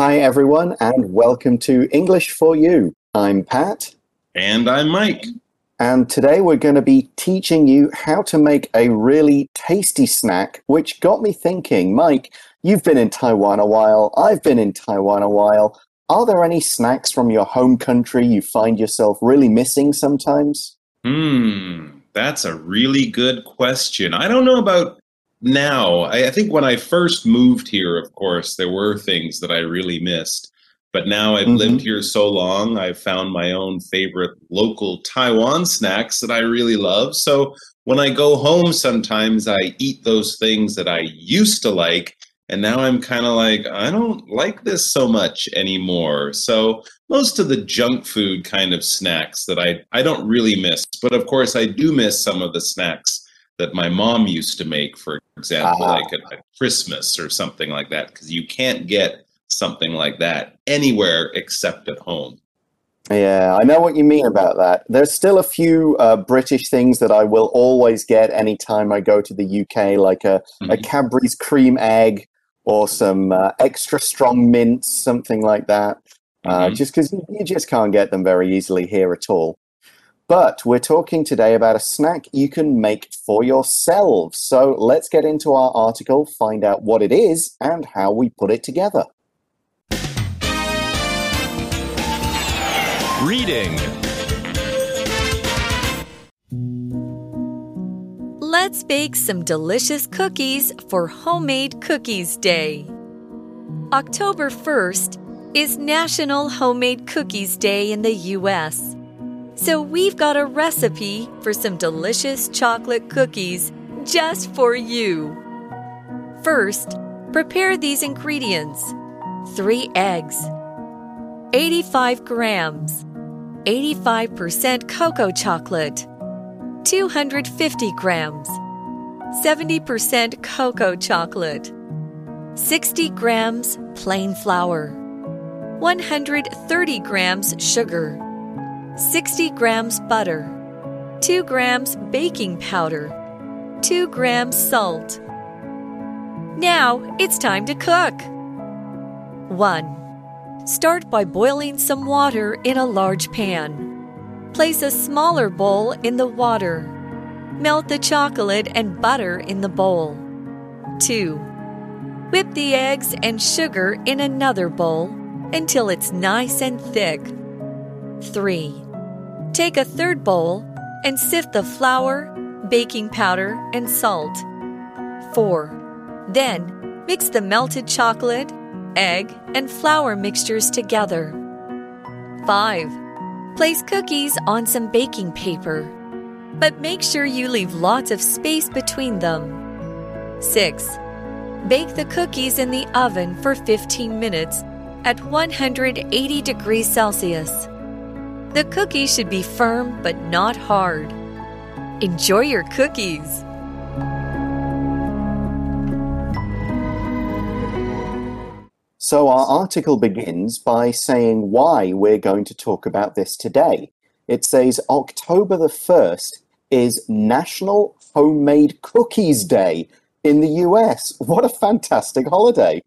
Hi, everyone, and welcome to English for You. I'm Pat. And I'm Mike. And today we're going to be teaching you how to make a really tasty snack, which got me thinking, Mike, you've been in Taiwan a while, I've been in Taiwan a while. Are there any snacks from your home country you find yourself really missing sometimes? Hmm, that's a really good question. I don't know about now. I, I, think when I first moved here, of course, there were things that I really missed. But now I've mm-hmm. lived here so long, I've found my own favorite local Taiwan snacks that I really love. So when I go home, sometimes I eat those things that I used to like. And now I'm kind of like, I don't like this so much anymore. So most of the junk food kind of snacks that I, I don't really miss. But of course, I do miss some of the snacks that my mom used to make, for example, uh-huh. like at, Christmas or something like that, because you can't get something like that anywhere except at home. Yeah, I know what you mean about that. There's still a few uh, British things that I will always get anytime I go to the UK, like a, mm-hmm. a Cadbury's cream egg or some uh, extra strong mints, something like that. Uh, mm-hmm. Just because you just can't get them very easily here at all. But we're talking today about a snack you can make for yourselves. So let's get into our article, find out what it is, and how we put it together. Reading Let's bake some delicious cookies for Homemade Cookies Day. October 1st is National Homemade Cookies Day in the U.S. So we've got a recipe for some delicious chocolate cookies just for you. First, prepare these ingredients. 3 eggs, 85 grams, 85% cocoa chocolate, 250 grams, 70% cocoa chocolate, 60 grams plain flour, 130 grams sugar. 60 grams butter, 2 grams baking powder, 2 grams salt. Now it's time to cook. 1. Start by boiling some water in a large pan. Place a smaller bowl in the water. Melt the chocolate and butter in the bowl. 2. Whip the eggs and sugar in another bowl until it's nice and thick. 3. Take a third bowl and sift the flour, baking powder, and salt. 4. Then mix the melted chocolate, egg, and flour mixtures together. 5. Place cookies on some baking paper, but make sure you leave lots of space between them. 6. Bake the cookies in the oven for 15 minutes at 180 degrees Celsius. The cookies should be firm but not hard. Enjoy your cookies! So, our article begins by saying why we're going to talk about this today. It says October the 1st is National Homemade Cookies Day in the US. What a fantastic holiday!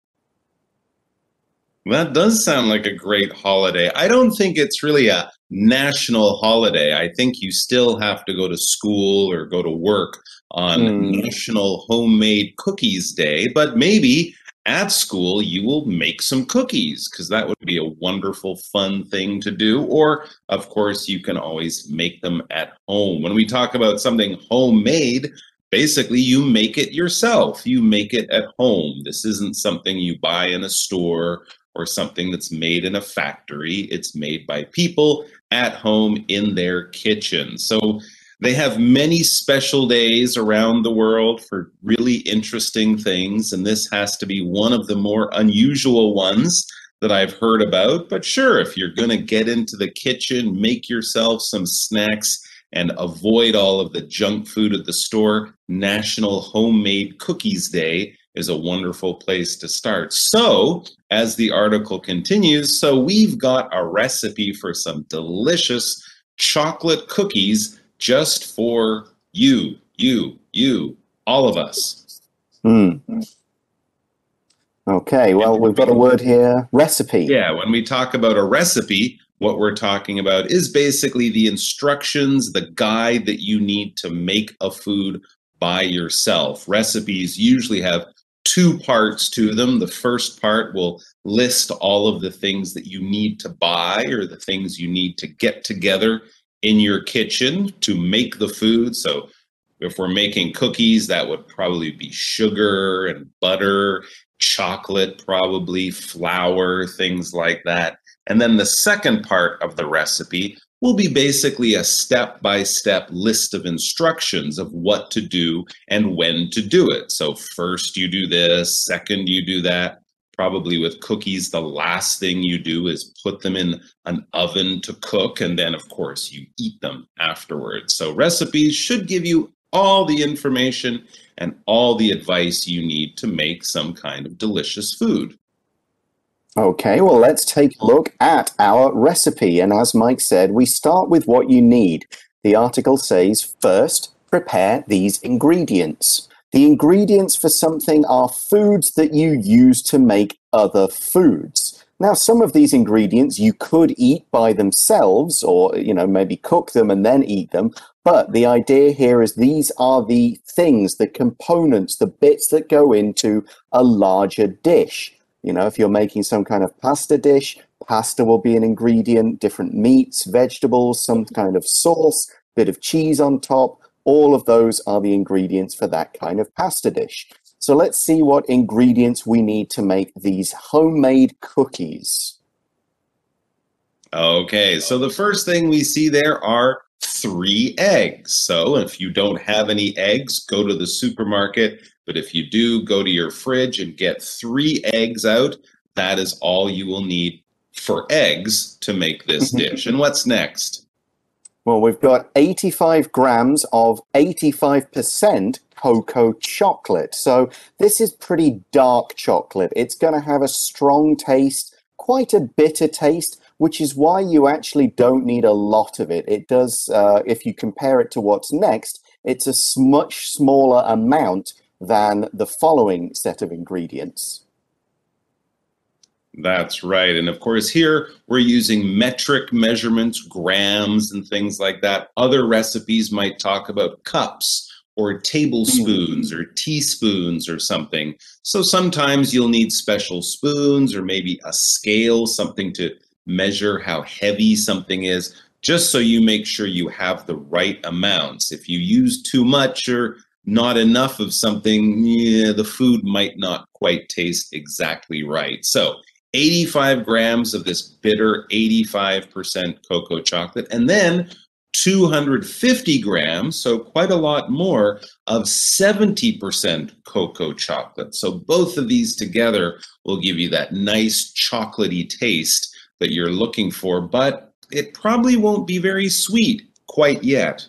That does sound like a great holiday. I don't think it's really a national holiday. I think you still have to go to school or go to work on mm. National Homemade Cookies Day, but maybe at school you will make some cookies because that would be a wonderful, fun thing to do. Or, of course, you can always make them at home. When we talk about something homemade, basically you make it yourself, you make it at home. This isn't something you buy in a store or something that's made in a factory. It's made by people at home in their kitchen. So they have many special days around the world for really interesting things, and this has to be one of the more unusual ones that I've heard about. But sure, if you're going to get into the kitchen, make yourself some snacks and avoid all of the junk food at the store, National Homemade Cookies Day is a wonderful place to start. So, as the article continues, so we've got a recipe for some delicious chocolate cookies just for you, you, you, all of us. Mm. Okay, well, we've got a word here recipe. Yeah, when we talk about a recipe, what we're talking about is basically the instructions, the guide that you need to make a food by yourself. Recipes usually have two parts to them. The first part will list all of the things that you need to buy or the things you need to get together in your kitchen to make the food. So if we're making cookies, that would probably be sugar and butter, chocolate, probably flour, things like that. And then the second part of the recipe will be basically a step by step list of instructions of what to do and when to do it. So, first you do this, second you do that. Probably with cookies, the last thing you do is put them in an oven to cook. And then, of course, you eat them afterwards. So, recipes should give you all the information and all the advice you need to make some kind of delicious food. Okay, well, let's take a look at our recipe. And as Mike said, we start with what you need. The article says first, prepare these ingredients. The ingredients for something are foods that you use to make other foods. Now, some of these ingredients you could eat by themselves or, you know, maybe cook them and then eat them. But the idea here is these are the things, the components, the bits that go into a larger dish. You know, if you're making some kind of pasta dish, pasta will be an ingredient, different meats, vegetables, some kind of sauce, bit of cheese on top. All of those are the ingredients for that kind of pasta dish. So let's see what ingredients we need to make these homemade cookies. Okay, so the first thing we see there are three eggs. So if you don't have any eggs, go to the supermarket but if you do, go to your fridge and get three eggs out. That is all you will need for eggs to make this dish. And what's next? Well, we've got 85 grams of 85% cocoa chocolate. So this is pretty dark chocolate. It's going to have a strong taste, quite a bitter taste, which is why you actually don't need a lot of it. It does, uh, if you compare it to what's next, it's a much smaller amount than the following set of ingredients. That's right. And of course, here we're using metric measurements, grams, and things like that. Other recipes might talk about cups or tablespoons mm. or teaspoons or something. So sometimes you'll need special spoons or maybe a scale, something to measure how heavy something is, just so you make sure you have the right amounts. If you use too much or not enough of something, yeah, the food might not quite taste exactly right. So 85 grams of this bitter 85% cocoa chocolate, and then 250 grams, so quite a lot more, of 70% cocoa chocolate. So both of these together will give you that nice chocolatey taste that you're looking for, but it probably won't be very sweet quite yet.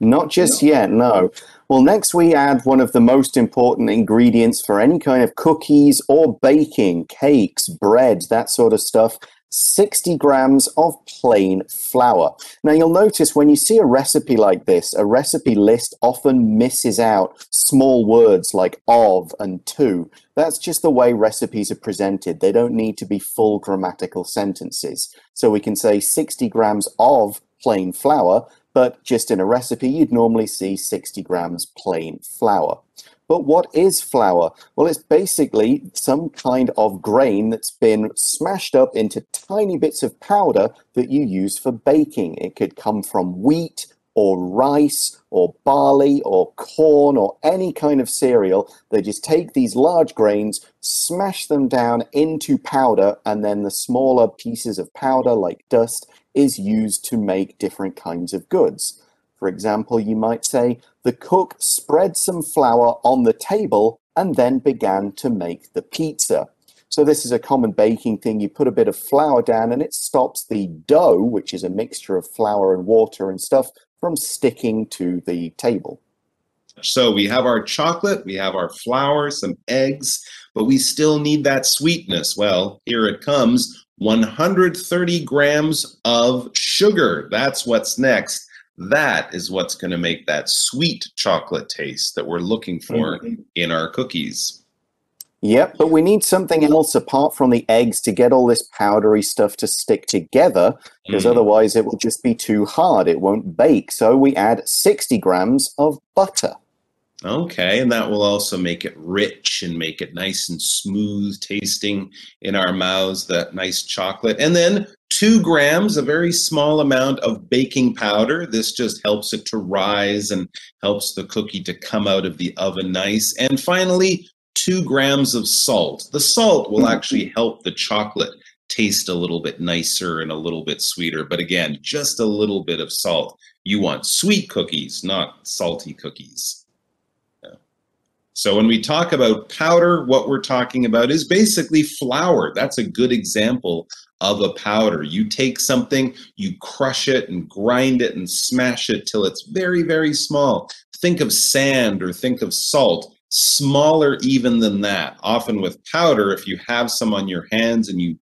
Not just no. yet, no. Well, next we add one of the most important ingredients for any kind of cookies or baking, cakes, bread, that sort of stuff. 60 grams of plain flour. Now, you'll notice when you see a recipe like this, a recipe list often misses out small words like of and to. That's just the way recipes are presented. They don't need to be full grammatical sentences. So we can say 60 grams of plain flour, but just in a recipe, you'd normally see 60 grams plain flour. But what is flour? Well, it's basically some kind of grain that's been smashed up into tiny bits of powder that you use for baking. It could come from wheat or rice or barley or corn or any kind of cereal. They just take these large grains, smash them down into powder, and then the smaller pieces of powder, like dust, is used to make different kinds of goods. For example, you might say, the cook spread some flour on the table and then began to make the pizza. So this is a common baking thing. You put a bit of flour down and it stops the dough, which is a mixture of flour and water and stuff, from sticking to the table. So we have our chocolate, we have our flour, some eggs, but we still need that sweetness. Well, here it comes 130 grams of sugar. That's what's next. That is what's going to make that sweet chocolate taste that we're looking for mm-hmm. in our cookies. Yep, but we need something else apart from the eggs to get all this powdery stuff to stick together, because mm. otherwise it will just be too hard. It won't bake. So we add 60 grams of butter. Okay, and that will also make it rich and make it nice and smooth tasting in our mouths, that nice chocolate. And then two grams, a very small amount of baking powder. This just helps it to rise and helps the cookie to come out of the oven nice. And finally, two grams of salt. The salt will mm-hmm. actually help the chocolate taste a little bit nicer and a little bit sweeter. But again, just a little bit of salt. You want sweet cookies, not salty cookies. So when we talk about powder, what we're talking about is basically flour. That's a good example of a powder. You take something, you crush it and grind it and smash it till it's very, very small. Think of sand or think of salt, smaller even than that. Often with powder, if you have some on your hands and you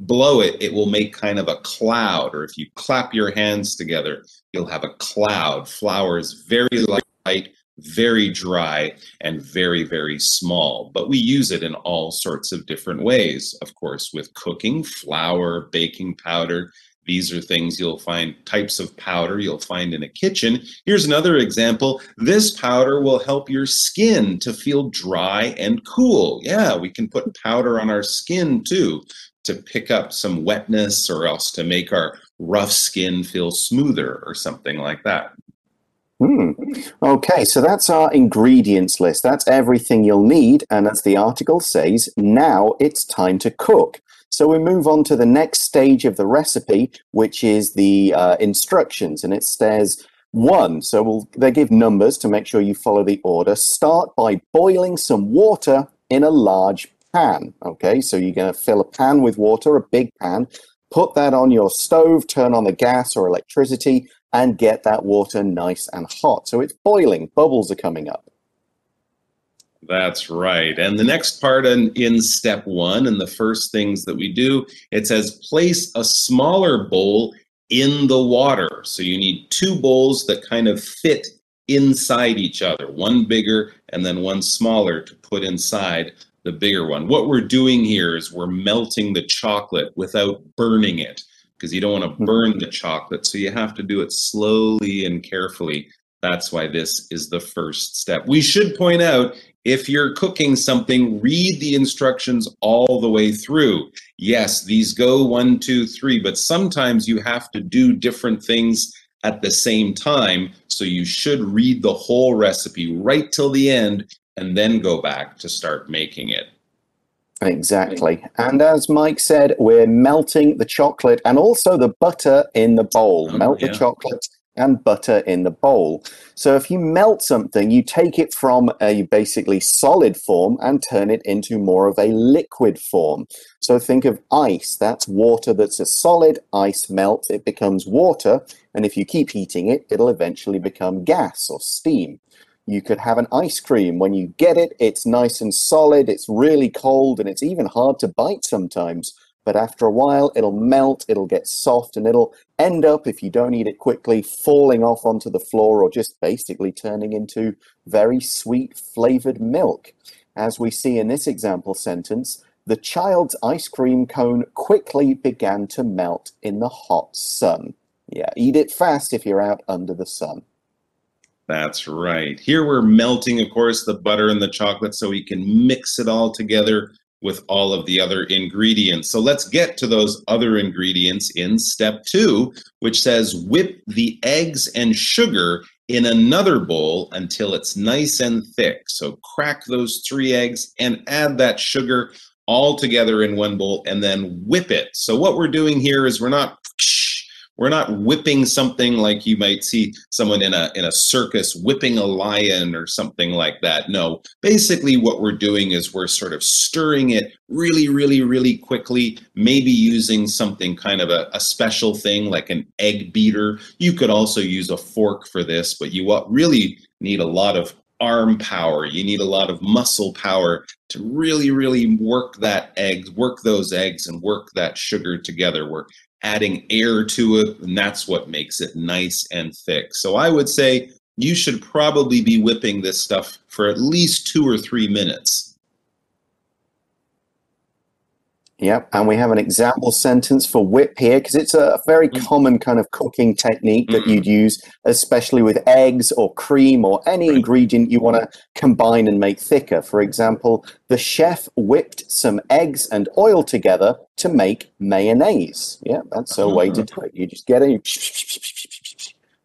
blow it, it will make kind of a cloud. Or if you clap your hands together, you'll have a cloud. Flour is very light, very dry and very, very small. But we use it in all sorts of different ways. Of course, with cooking, flour, baking powder. These are things you'll find types of powder you'll find in a kitchen. Here's another example. This powder will help your skin to feel dry and cool. Yeah, we can put powder on our skin too to pick up some wetness or else to make our rough skin feel smoother or something like that. Hmm. Okay, so that's our ingredients list. That's everything you'll need. And as the article says, now it's time to cook. So we move on to the next stage of the recipe, which is the uh, instructions. And it says one. So we'll, they give numbers to make sure you follow the order. Start by boiling some water in a large pan. Okay, so you're going to fill a pan with water, a big pan. Put that on your stove, turn on the gas or electricity, and get that water nice and hot. So it's boiling, bubbles are coming up. That's right. And the next part in, in step one, and the first things that we do, it says place a smaller bowl in the water. So you need two bowls that kind of fit inside each other, one bigger and then one smaller to put inside the bigger one. What we're doing here is we're melting the chocolate without burning it because you don't want to hmm. burn the chocolate. So you have to do it slowly and carefully. That's why this is the first step. We should point out if you're cooking something, read the instructions all the way through. Yes, these go one, two, three, but sometimes you have to do different things at the same time. So you should read the whole recipe right till the end and then go back to start making it. Exactly. And as Mike said, we're melting the chocolate and also the butter in the bowl. Oh, Melt yeah. the chocolate and butter in the bowl. So if you melt something, you take it from a basically solid form and turn it into more of a liquid form. So think of ice. That's water that's a solid. Ice melts, it becomes water. And if you keep heating it, it'll eventually become gas or steam. You could have an ice cream. When you get it, it's nice and solid, it's really cold, and it's even hard to bite sometimes. But after a while, it'll melt, it'll get soft, and it'll end up, if you don't eat it quickly, falling off onto the floor or just basically turning into very sweet flavored milk. As we see in this example sentence, the child's ice cream cone quickly began to melt in the hot sun. Yeah, eat it fast if you're out under the sun. That's right. Here we're melting, of course, the butter and the chocolate so we can mix it all together with all of the other ingredients. So let's get to those other ingredients in step two, which says whip the eggs and sugar in another bowl until it's nice and thick. So crack those three eggs and add that sugar all together in one bowl and then whip it. So what we're doing here is we're not we're not whipping something like you might see someone in a in a circus whipping a lion or something like that. No, basically what we're doing is we're sort of stirring it really, really, really quickly, maybe using something kind of a, a special thing like an egg beater. You could also use a fork for this, but you really need a lot of arm power. You need a lot of muscle power to really, really work that egg, work those eggs and work that sugar together. We're adding air to it, and that's what makes it nice and thick. So I would say you should probably be whipping this stuff for at least two or three minutes. Yep, and we have an example sentence for whip here because it's a very mm. common kind of cooking technique that you'd use, especially with eggs or cream or any right. ingredient you want to combine and make thicker. For example, the chef whipped some eggs and oil together to make mayonnaise. Yeah, that's a way to do it. You just get it,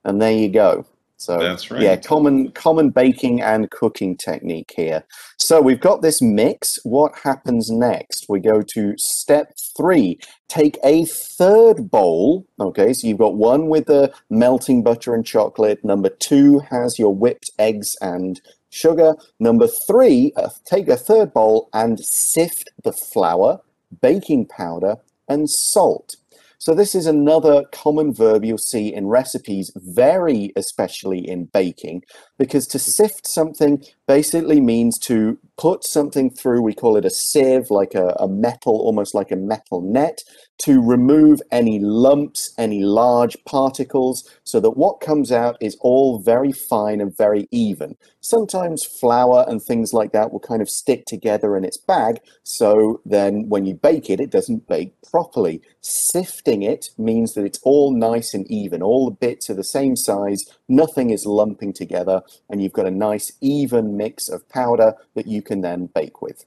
and there you go. So that's right. Yeah, common common baking and cooking technique here. So we've got this mix. What happens next? We go to step three. Take a third bowl. Okay, so you've got one with the melting butter and chocolate. Number two has your whipped eggs and sugar. Number three, uh, take a third bowl and sift the flour, baking powder, and salt. So this is another common verb you'll see in recipes, very especially in baking, because to mm-hmm. sift something basically means to put something through, we call it a sieve, like a, a metal, almost like a metal net, to remove any lumps, any large particles, so that what comes out is all very fine and very even. Sometimes flour and things like that will kind of stick together in its bag, so then when you bake it, it doesn't bake properly. Sifting it means that it's all nice and even, all the bits are the same size, nothing is lumping together, and you've got a nice even mix of powder that you can then bake with.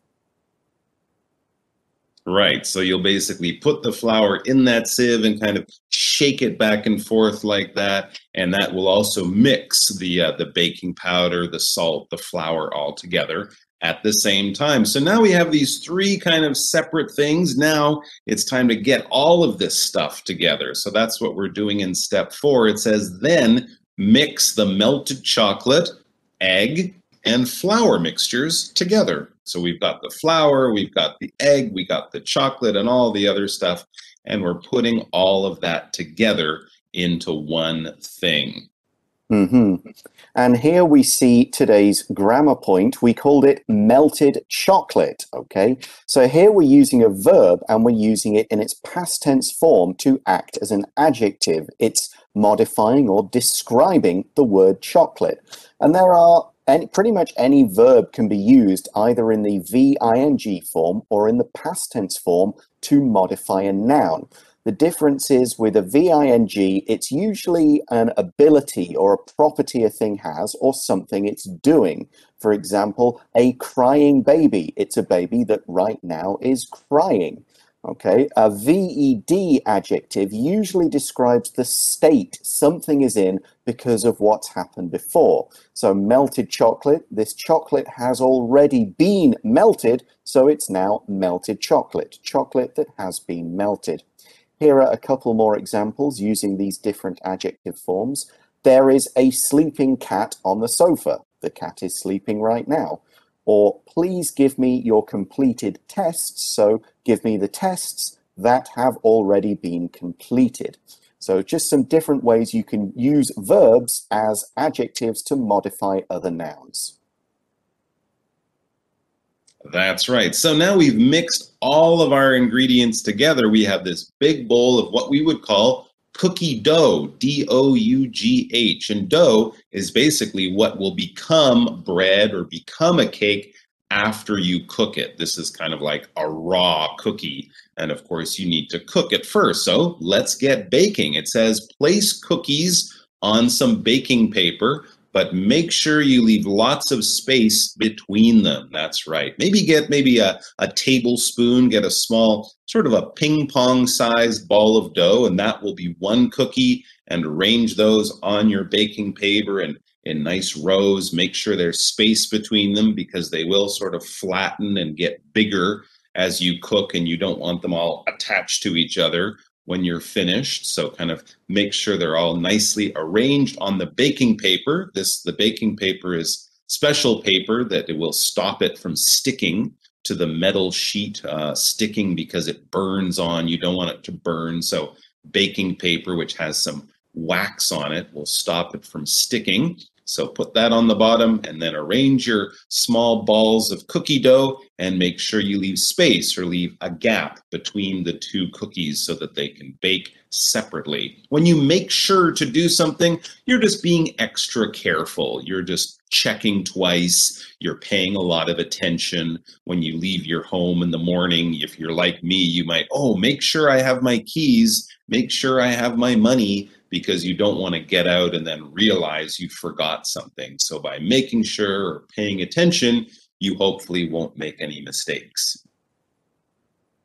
Right. So you'll basically put the flour in that sieve and kind of shake it back and forth like that, and that will also mix the uh, the baking powder, the salt, the flour all together at the same time. So now we have these three kind of separate things. Now it's time to get all of this stuff together. So that's what we're doing in step 4. It says then mix the melted chocolate, egg, and flour mixtures together. So we've got the flour, we've got the egg, we got the chocolate and all the other stuff, and we're putting all of that together into one thing. Mm-hmm. And here we see today's grammar point. We called it melted chocolate. Okay. So here we're using a verb and we're using it in its past tense form to act as an adjective. It's modifying or describing the word chocolate. And there are any, pretty much any verb can be used either in the VING form or in the past tense form to modify a noun. The difference is with a VING, it's usually an ability or a property a thing has or something it's doing. For example, a crying baby. It's a baby that right now is crying. Okay, a VED adjective usually describes the state something is in because of what's happened before. So, melted chocolate, this chocolate has already been melted, so it's now melted chocolate, chocolate that has been melted. Here are a couple more examples using these different adjective forms. There is a sleeping cat on the sofa. The cat is sleeping right now or please give me your completed tests. So give me the tests that have already been completed. So just some different ways you can use verbs as adjectives to modify other nouns. That's right. So now we've mixed all of our ingredients together. We have this big bowl of what we would call cookie dough, D O U G H. And dough is basically what will become bread or become a cake after you cook it. This is kind of like a raw cookie. And of course, you need to cook it first. So let's get baking. It says place cookies on some baking paper but make sure you leave lots of space between them. That's right. Maybe get maybe a, a tablespoon, get a small, sort of a ping pong sized ball of dough, and that will be one cookie, and arrange those on your baking paper and in nice rows. Make sure there's space between them because they will sort of flatten and get bigger as you cook, and you don't want them all attached to each other when you're finished. So kind of make sure they're all nicely arranged on the baking paper. This the baking paper is special paper that it will stop it from sticking to the metal sheet, uh, sticking because it burns on. You don't want it to burn. So baking paper, which has some wax on it, will stop it from sticking. So put that on the bottom and then arrange your small balls of cookie dough and make sure you leave space or leave a gap between the two cookies so that they can bake separately. When you make sure to do something, you're just being extra careful. You're just checking twice. You're paying a lot of attention when you leave your home in the morning. If you're like me, you might, oh, make sure I have my keys, make sure I have my money, because you don't want to get out and then realize you forgot something. So by making sure or paying attention, you hopefully won't make any mistakes.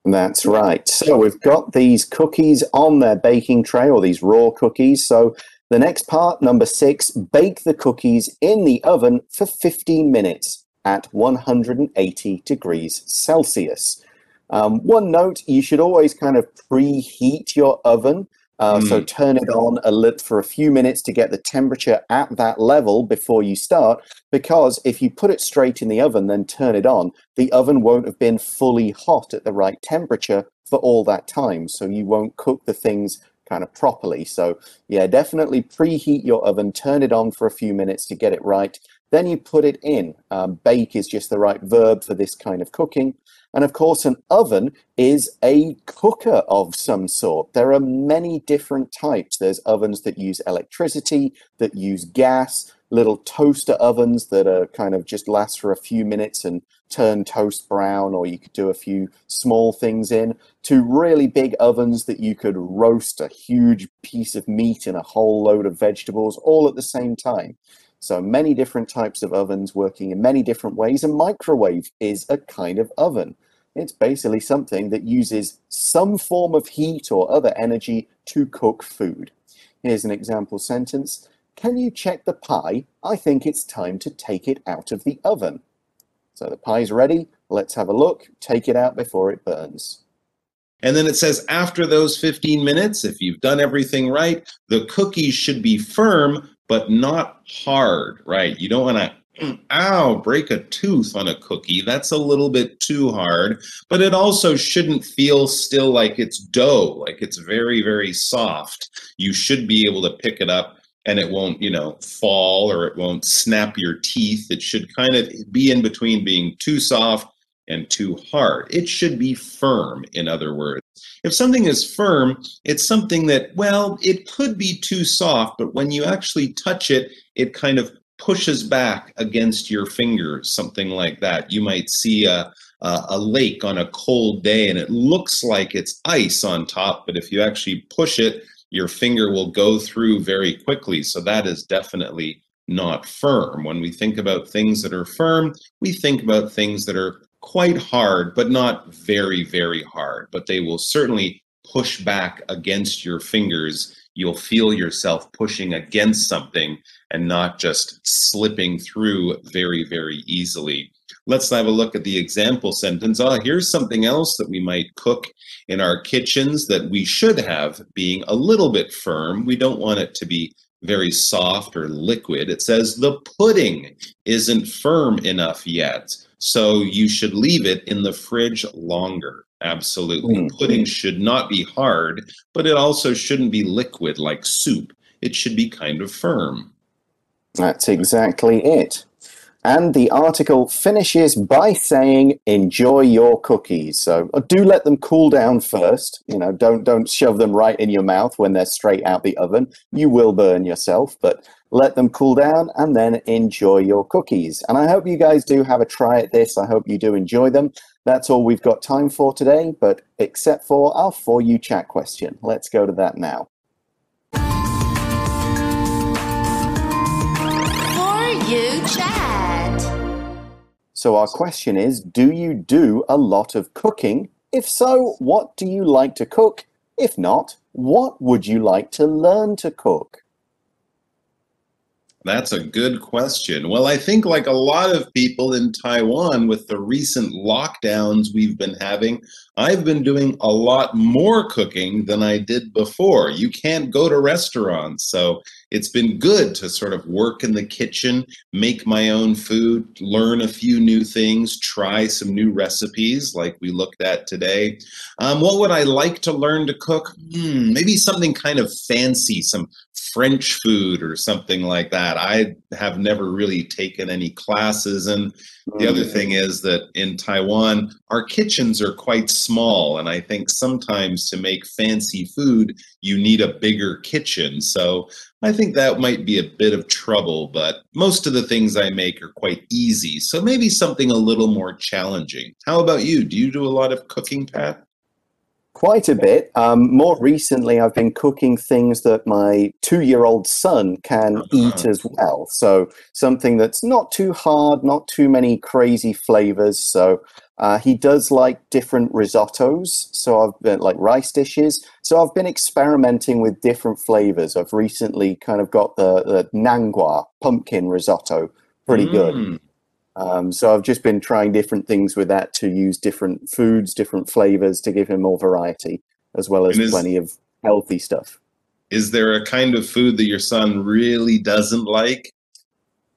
That's right. So we've got these cookies on their baking tray, or these raw cookies. So the next part, number six, bake the cookies in the oven for 15 minutes at 180 degrees Celsius. Um, one note, you should always kind of preheat your oven. Uh, mm. So turn it on a lit for a few minutes to get the temperature at that level before you start. Because if you put it straight in the oven, then turn it on, the oven won't have been fully hot at the right temperature for all that time. So you won't cook the things kind of properly. So yeah, definitely preheat your oven, turn it on for a few minutes to get it right. Then you put it in. Um, bake is just the right verb for this kind of cooking. And of course, an oven is a cooker of some sort. There are many different types. There's ovens that use electricity, that use gas, little toaster ovens that are kind of just last for a few minutes and turn toast brown, or you could do a few small things in, to really big ovens that you could roast a huge piece of meat and a whole load of vegetables all at the same time. So many different types of ovens working in many different ways. A microwave is a kind of oven. It's basically something that uses some form of heat or other energy to cook food. Here's an example sentence. Can you check the pie? I think it's time to take it out of the oven. So the pie's ready. Let's have a look. Take it out before it burns. And then it says after those 15 minutes, if you've done everything right, the cookies should be firm but not hard, right? You don't want to, ow, break a tooth on a cookie. That's a little bit too hard, but it also shouldn't feel still like it's dough, like it's very, very soft. You should be able to pick it up and it won't, you know, fall or it won't snap your teeth. It should kind of be in between being too soft and too hard. It should be firm, in other words. If something is firm, it's something that, well, it could be too soft, but when you actually touch it, it kind of pushes back against your fingers, something like that. You might see a, a, a, lake on a cold day and it looks like it's ice on top, but if you actually push it, your finger will go through very quickly. So that is definitely not firm. When we think about things that are firm, we think about things that are quite hard, but not very, very hard. But they will certainly push back against your fingers. You'll feel yourself pushing against something and not just slipping through very, very easily. Let's have a look at the example sentence. Oh, here's something else that we might cook in our kitchens that we should have being a little bit firm. We don't want it to be very soft or liquid. It says the pudding isn't firm enough yet. So you should leave it in the fridge longer. Absolutely. Mm. Pudding should not be hard, but it also shouldn't be liquid like soup. It should be kind of firm. That's exactly it. And the article finishes by saying, "Enjoy your cookies." So uh, do let them cool down first. You know, don't don't shove them right in your mouth when they're straight out the oven. You will burn yourself, but let them cool down and then enjoy your cookies. And I hope you guys do have a try at this. I hope you do enjoy them. That's all we've got time for today, but except for our For You chat question. Let's go to that now. For You chat. So, our question is Do you do a lot of cooking? If so, what do you like to cook? If not, what would you like to learn to cook? That's a good question. Well, I think, like a lot of people in Taiwan, with the recent lockdowns we've been having, I've been doing a lot more cooking than I did before. You can't go to restaurants, so it's been good to sort of work in the kitchen, make my own food, learn a few new things, try some new recipes like we looked at today. Um, what would I like to learn to cook? Hmm, maybe something kind of fancy, some French food or something like that. I have never really taken any classes. And the other mm. thing is that in Taiwan, our kitchens are quite small. And I think sometimes to make fancy food, you need a bigger kitchen. So I think that might be a bit of trouble, but most of the things I make are quite easy. So maybe something a little more challenging. How about you? Do you do a lot of cooking, Pat? Quite a bit. Um, more recently, I've been cooking things that my two year old son can uh-huh. eat as well. So, something that's not too hard, not too many crazy flavors. So, uh, he does like different risottos. So, I've been like rice dishes. So, I've been experimenting with different flavors. I've recently kind of got the, the nangua pumpkin risotto pretty mm. good. Um, so I've just been trying different things with that to use different foods, different flavors to give him more variety, as well as is, plenty of healthy stuff. Is there a kind of food that your son really doesn't like?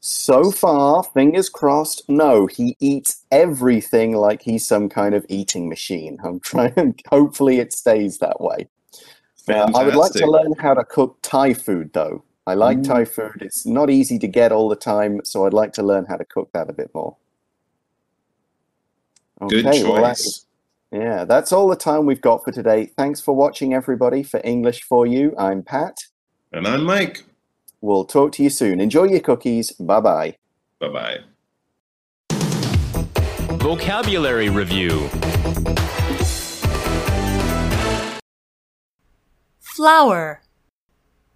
So far, fingers crossed, no. He eats everything like he's some kind of eating machine. I'm trying, hopefully, it stays that way. Uh, I would like to learn how to cook Thai food, though. I like mm. Thai food. It's not easy to get all the time, so I'd like to learn how to cook that a bit more. Okay, Good choice. Well, that's, yeah, that's all the time we've got for today. Thanks for watching, everybody. For English for You, I'm Pat. And I'm Mike. We'll talk to you soon. Enjoy your cookies. Bye bye. Bye bye. Vocabulary Review Flour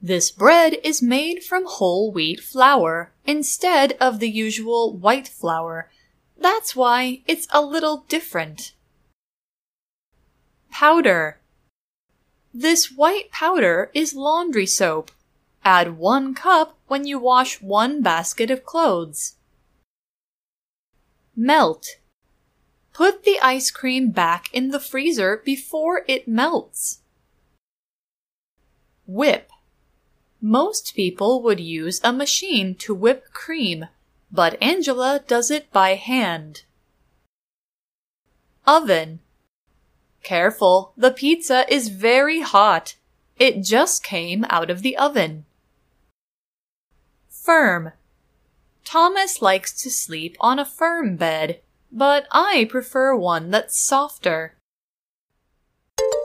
this bread is made from whole wheat flour instead of the usual white flour. That's why it's a little different. Powder. This white powder is laundry soap. Add one cup when you wash one basket of clothes. Melt. Put the ice cream back in the freezer before it melts. Whip. Most people would use a machine to whip cream, but Angela does it by hand. Oven. Careful, the pizza is very hot. It just came out of the oven Firm. Thomas likes to sleep on a firm bed, but I prefer one that's softer.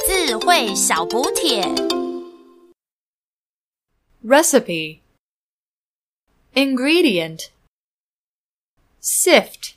智慧小补帖 Recipe Ingredient Sift